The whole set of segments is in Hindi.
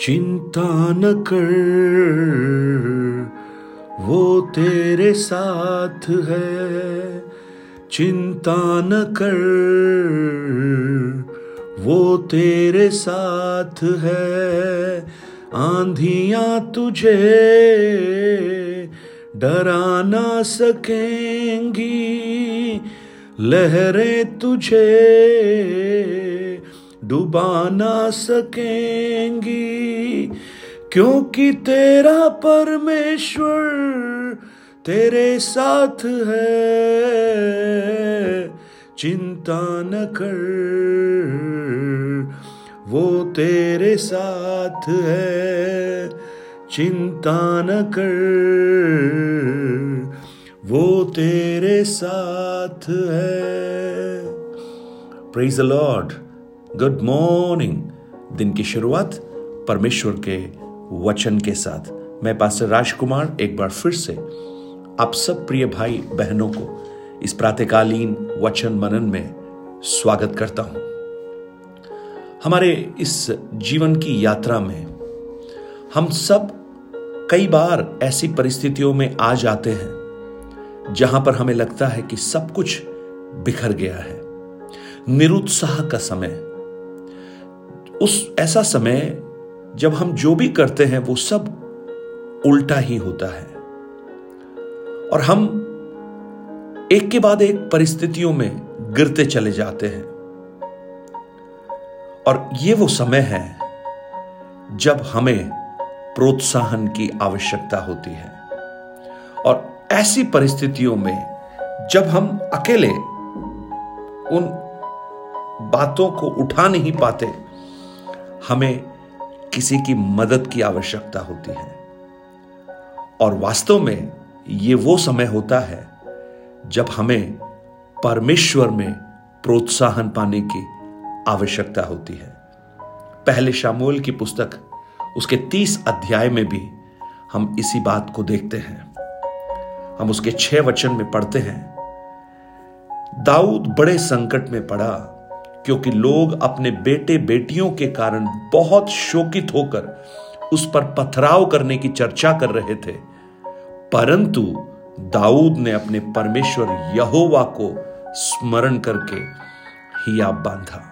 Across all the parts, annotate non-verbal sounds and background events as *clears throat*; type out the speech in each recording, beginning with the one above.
चिंता न कर, वो तेरे साथ है। चिंता न कर, वो तेरे साथ है। आंधियाँ तुझे डरा ना सकेंगी, लहरें तुझे डुबा ना सकेंगी, क्योंकि तेरा परमेश्वर तेरे साथ है। चिंता न कर, वो तेरे साथ है। चिंता न कर, वो तेरे साथ है। Praise the Lord good morning दिन की शुरुआत परमेश्वर के वचन के साथ। मैं पास्टर राजकुमार एक बार फिर से आप सब प्रिय भाई बहनों को इस प्रातकालीन वचन मनन में स्वागत करता हूँ। हमारे इस जीवन की यात्रा में हम सब कई बार ऐसी परिस्थितियों में आ जाते हैं, जहाँ पर हमें लगता है कि सब कुछ बिखर गया है। निरुत्साह का समय उस ऐसा समय जब हम जो भी करते हैं, वो सब उल्टा ही होता है। और हम एक के बाद एक परिस्थितियों में गिरते चले जाते हैं। और ये वो समय है जब हमें प्रोत्साहन की आवश्यकता होती है। और ऐसी परिस्थितियों में जब हम अकेले उन बातों को उठा नहीं पाते हमें किसी की मदद की आवश्यकता होती है। और वास्तव में ये वो समय होता है जब हमें परमेश्वर में प्रोत्साहन पाने की आवश्यकता होती है। पहले शामोल की पुस्तक, उसके तीस अध्याय में भी हम इसी बात को देखते हैं। हम उसके छह वचन में पढ़ते हैं, दाऊद बड़े संकट में पड़ा क्योंकि लोग अपने बेटे बेटियों के कारण बहुत शोकित होकर उस पर पथराव करने की चर्चा कर रहे थे। परंतु दाऊद ने अपने परमेश्वर यहोवा को स्मरण करके हियाब बांधा।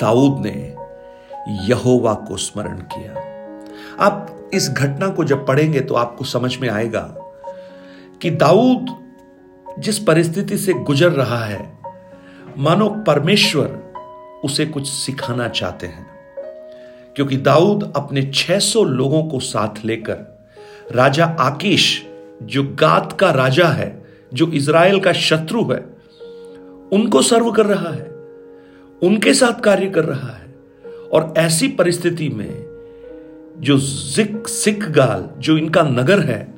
दाऊद ने यहोवा को स्मरण किया। आप इस घटना को जब पढ़ेंगे तो आपको समझ में आएगा कि दाऊद जिस परिस्थिति से गुजर रहा है मानो परमेश्वर उसे कुछ सिखाना चाहते हैं। क्योंकि दाऊद अपने 600 लोगों को साथ लेकर राजा आकीश, जो गात का राजा है, जो इज़राइल का शत्रु है, उनको सर्व कर रहा है, उनके साथ कार्य कर रहा है। और ऐसी परिस्थिति में जो जिक सिख गाल जो इनका नगर है,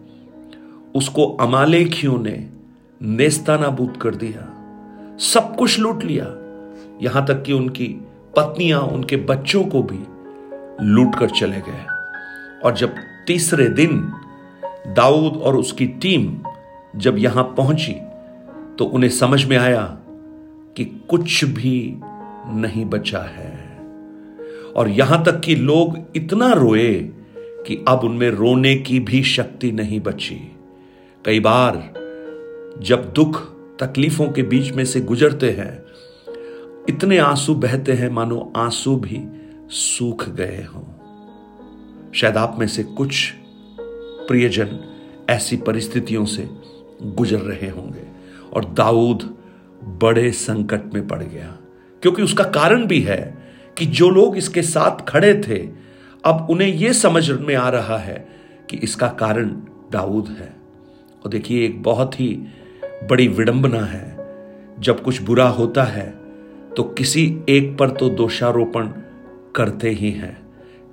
उसको अमालेखियों ने नेस्तानाबूद कर दिया। सब कुछ लूट लिया। यहाँ तक कि उनकी पत्नियाँ, उनके बच्चों को भी लूट कर चले गए। और जब तीसरे दिन दाऊद और उसकी टीम जब यहाँ पहुँची तो उन्हें समझ में आया कि कुछ भी नहीं बचा है। और यहाँ तक कि लोग इतना रोए कि अब उनमें रोने की भी शक्ति नहीं बची। कई बार जब दुख तकलीफों के बीच में से गुजरते हैं। इतने आँसू बहते हैं, मानो आँसू भी सूख गए हों। शायद आप में से कुछ प्रियजन ऐसी परिस्थितियों से गुजर रहे होंगे और दाऊद बड़े संकट में पड़ गया। क्योंकि उसका कारण भी है कि जो लोग इसके साथ खड़े थे, अब उन्हें यह समझ में आ रहा है कि इसका कारण दाऊद है। और देखिए, एक बहुत ही बड़ी विडंबना है। जब कुछ बुरा होता है तो किसी एक पर तो दोषारोपण करते ही हैं।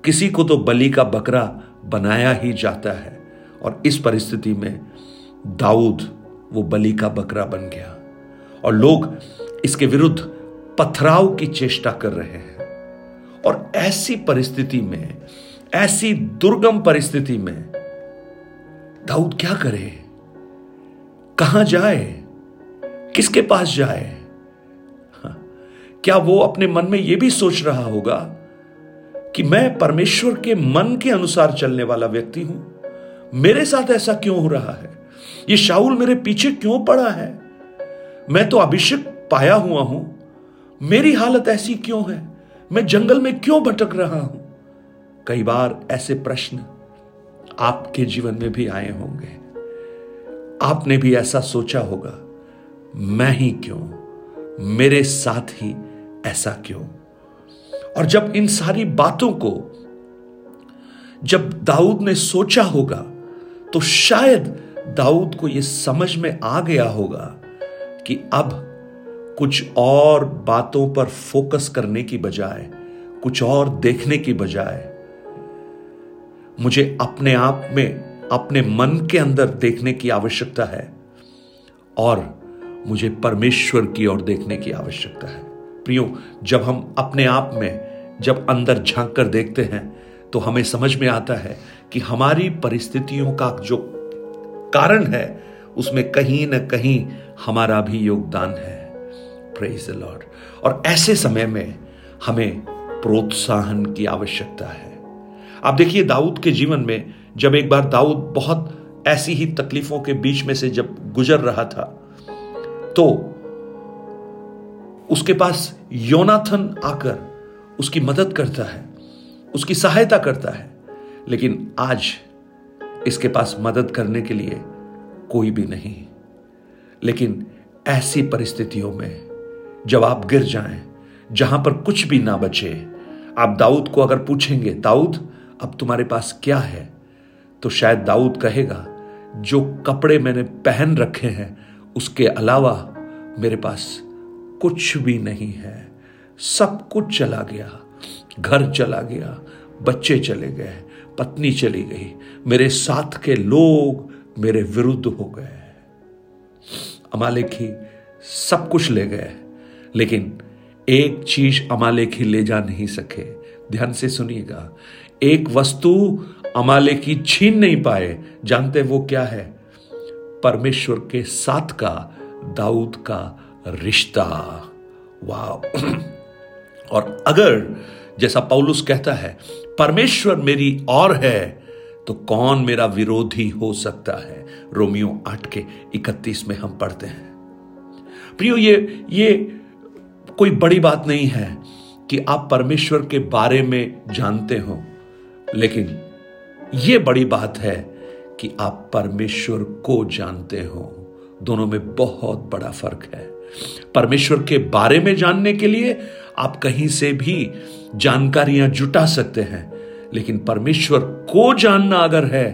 किसी को तो बलि का बकरा बनाया ही जाता है। और इस परिस्थिति में दाऊद वो बलि का बकरा बन गया। और लोग इसके विरुद्ध पथराव की चेष्टा कर रहे हैं। और ऐसी परिस्थिति में, ऐसी दुर्गम परिस्थिति में दाऊद क्या करे? कहाँ जाए? किसके पास जाए? हाँ, क्या वो अपने मन में यह भी सोच रहा होगा कि मैं परमेश्वर के मन के अनुसार चलने वाला व्यक्ति हूँ? मेरे साथ ऐसा क्यों हो रहा है? ये शाहुल मेरे पीछे क्यों पड़ा है? मैं तो अभिषेक पाया हुआ हूँ। मेरी हालत ऐसी क्यों है? मैं जंगल में क्यों भटक रहा हूँ? कई बार ऐसे प्रश्न आपके जीवन में भी आए होंगे। आपने भी ऐसा सोचा होगा। मैं ही क्यों? मेरे साथ ही ऐसा क्यों? और जब इन सारी बातों को, जब दाऊद ने सोचा होगा तो शायद दाऊद को यह समझ में आ गया होगा कि अब कुछ और बातों पर फोकस करने की बजाय, कुछ और देखने की बजाय, मुझे अपने आप में अपने मन के अंदर देखने की आवश्यकता है और मुझे परमेश्वर की ओर देखने की आवश्यकता है। प्रियो, जब हम अपने आप में जब अंदर झाँक कर देखते हैं तो हमें समझ में आता है कि हमारी परिस्थितियों का जो कारण है, उसमें कहीं ना कहीं हमारा भी योगदान है। प्रेज द लॉर्ड और ऐसे समय में हमें प्रोत्साहन की आवश्यकता है। आप देखिए, दाऊद के जीवन में जब एक बार दाऊद बहुत ऐसी ही तकलीफों के बीच में से जब गुजर रहा था तो उसके पास योनाथन आकर उसकी मदद करता है, उसकी सहायता करता है, लेकिन आज इसके पास मदद करने के लिए कोई भी नहीं। लेकिन ऐसी परिस्थितियों में जब आप गिर जाएँ, जहाँ पर कुछ भी ना बचे, आप दाऊद को अगर पूछेंगे, दाऊद, अब तुम्हारे पास क्या है? तो शायद दाऊद कहेगा, जो कपड़े मैंने पहन रखे हैं, उसके अलावा मेरे पास कुछ भी नहीं है। सब कुछ चला गया, घर चला गया, बच्चे चले गए, पत्नी चली गई, मेरे साथ के लोग मेरे विरुद्ध हो गए। अमालेखी सब कुछ ले गए, लेकिन एक चीज़ अमालेखी ले जा नहीं सके। ध्यान से सुनिएगा, एक वस्तु अमालेखी छीन नहीं पाए। जानते वो क्या है? परमेश्वर के साथ का, दाऊद का रिश्ता। वाह *clears throat* और अगर जैसा पौलुस कहता है, परमेश्वर मेरी और है तो कौन मेरा विरोधी हो सकता है? रोमियो आठ के इकतीस में हम पढ़ते हैं। प्रियो, ये ये कोई बड़ी बात नहीं है कि आप परमेश्वर के बारे में जानते हो, लेकिन यह बड़ी बात है कि आप परमेश्वर को जानते हो। दोनों में बहुत बड़ा फ़र्क है। परमेश्वर के बारे में जानने के लिए आप कहीं से भी जानकारियाँ जुटा सकते हैं, लेकिन परमेश्वर को जानना अगर है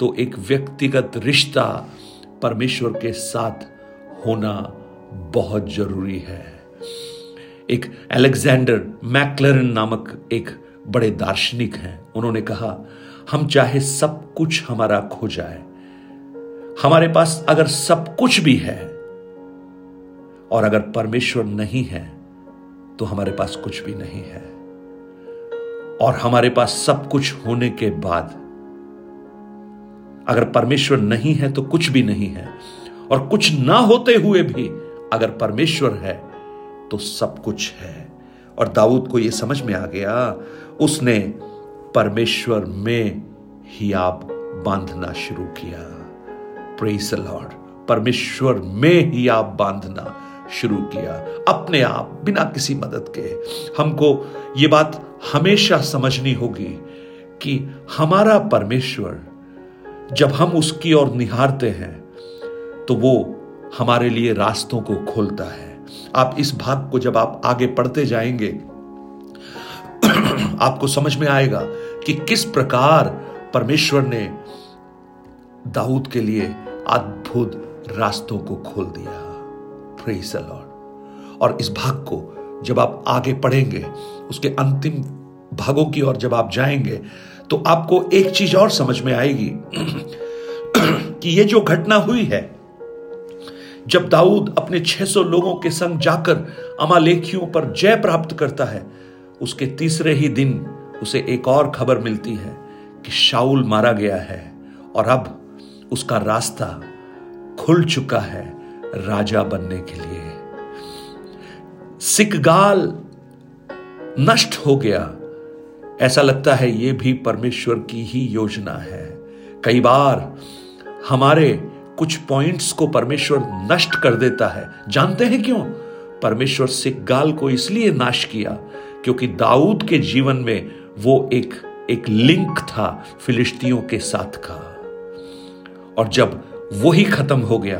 तो एक व्यक्तिगत रिश्ता परमेश्वर के साथ होना बहुत ज़रूरी है। एक अलेक्जेंडर मैक्लरन नामक एक बड़े दार्शनिक हैं। उन्होंने कहा हम चाहे सब कुछ हमारा खो जाए। हमारे पास अगर सब कुछ भी है और अगर परमेश्वर नहीं है तो हमारे पास कुछ भी नहीं है। और हमारे पास सब कुछ होने के बाद अगर परमेश्वर नहीं है तो कुछ भी नहीं है। और कुछ ना होते हुए भी अगर परमेश्वर है तो सब कुछ है। और दाऊद को यह समझ में आ गया, उसने परमेश्वर में ही आप बांधना शुरू किया। प्रेस लॉर्ड परमेश्वर में ही आप बांधना शुरू किया। अपने आप, बिना किसी मदद के। हमको ये बात हमेशा समझनी होगी कि हमारा परमेश्वर, जब हम उसकी ओर निहारते हैं तो वो हमारे लिए रास्तों को खोलता है। आप इस भाग को जब आप आगे पढ़ते जाएँगे, *clears throat* आपको समझ में आएगा कि किस प्रकार परमेश्वर ने दाऊद के लिए अद्भुत रास्तों को खोल दिया। लॉर्ड और इस भाग को जब आप आगे पढ़ेंगे, उसके अंतिम भागों की ओर जब आप जाएँगे तो आपको एक चीज़ और समझ में आएगी कि ये जो घटना हुई है, जब दाऊद अपने 600 लोगों के संग जाकर अमालेखियों पर जय प्राप्त करता है, उसके तीसरे ही दिन उसे एक और खबर मिलती है कि शाउल मारा गया है और अब उसका रास्ता खुल चुका है राजा बनने के लिए। सिकगाल नष्ट हो गया। ऐसा लगता है ये भी परमेश्वर की ही योजना है। कई बार हमारे कुछ पॉइंट्स को परमेश्वर नष्ट कर देता है। जानते हैं क्यों? परमेश्वर सिग्गाल को इसलिए नाश किया क्योंकि दाऊद के जीवन में वो एक एक लिंक था फिलिस्तीयों के साथ का। और जब वही खत्म हो गया,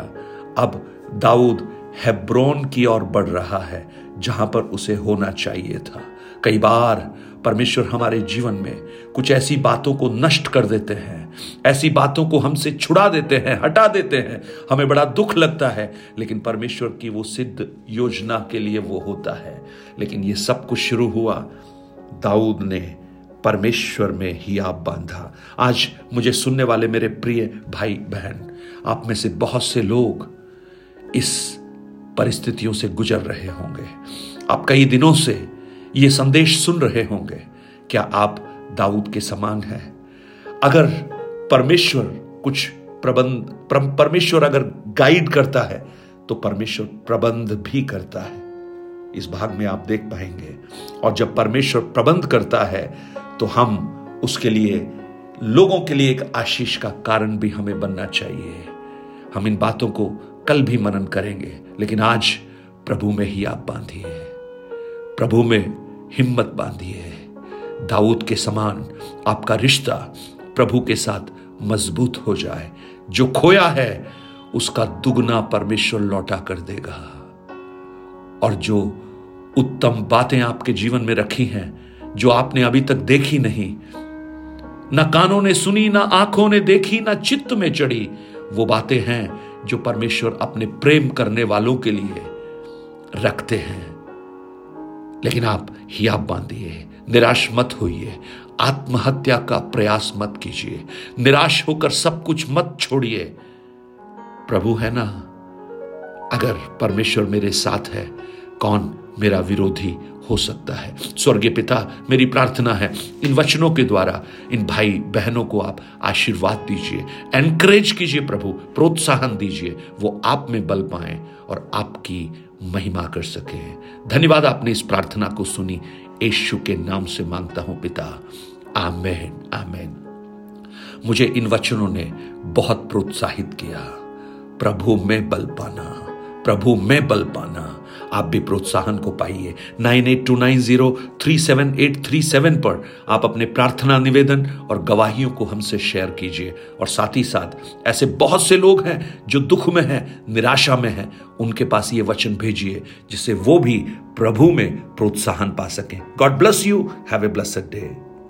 अब दाऊद हेब्रोन की ओर बढ़ रहा है, जहाँ पर उसे होना चाहिए था। कई बार परमेश्वर हमारे जीवन में कुछ ऐसी बातों को नष्ट कर देते हैं, ऐसी बातों को हमसे छुड़ा देते हैं, हटा देते हैं। हमें बड़ा दुख लगता है, लेकिन परमेश्वर की वो सिद्ध योजना के लिए वो होता है। लेकिन ये सब कुछ शुरू हुआ, दाऊद ने परमेश्वर में ही आप बांधा। आज मुझे सुनने वाले मेरे प्रिय भाई बहन, आप में से बहुत से लोग इस परिस्थितियों से गुजर रहे होंगे। आप कई दिनों से ये संदेश सुन रहे होंगे, क्या आप दाऊद के समान हैं? अगर परमेश्वर कुछ प्रबंध परमेश्वर अगर गाइड करता है तो परमेश्वर प्रबंध भी करता है। इस भाग में आप देख पाएँगे। और जब परमेश्वर प्रबंध करता है तो हम उसके लिए, लोगों के लिए एक आशीष का कारण भी हमें बनना चाहिए। हम इन बातों को कल भी मनन करेंगे, लेकिन आज प्रभु में ही आप बांधिए प्रभु में हिम्मत बांधिए दाऊद के समान आपका रिश्ता प्रभु के साथ मज़बूत हो जाए। जो खोया है, उसका दुगना परमेश्वर लौटा कर देगा। और जो उत्तम बातें आपके जीवन में रखी हैं जो आपने अभी तक देखी नहीं। ना कानों ने सुनी, ना आँखों ने देखी, ना चित्त में चढ़ी। वो बातें हैं जो परमेश्वर अपने प्रेम करने वालों के लिए रखते हैं। लेकिन आप हियाब बांधिए, निराश मत होइए, आत्महत्या का प्रयास मत कीजिए, निराश होकर सब कुछ मत छोड़िए। प्रभु है ना? अगर परमेश्वर मेरे साथ है, कौन मेरा विरोधी हो सकता है। स्वर्गीय पिता, मेरी प्रार्थना है, इन वचनों के द्वारा, इन भाई बहनों को आप आशीर्वाद दीजिए एनकरेज कीजिए प्रभु, प्रोत्साहन दीजिए, वो आप में बल पाए और आपकी महिमा कर सके। धन्यवाद, आपने इस प्रार्थना को सुनी। यशु के नाम से माँगता हूँ पिता। आमेन आमेन। मुझे इन वचनों ने बहुत प्रोत्साहित किया। प्रभु में बल पाना। प्रभु, में बल पाना। आप भी प्रोत्साहन को पाइए। Nine eight two nine zero three seven eight three seven पर आप अपने प्रार्थना निवेदन और गवाहियों को हमसे शेयर कीजिए। और साथ ही साथ, ऐसे बहुत से लोग हैं जो दुख में हैं, निराशा में हैं, उनके पास ये वचन भेजिए, जिससे वो भी प्रभु में प्रोत्साहन पा सकें। God bless you have a blessed day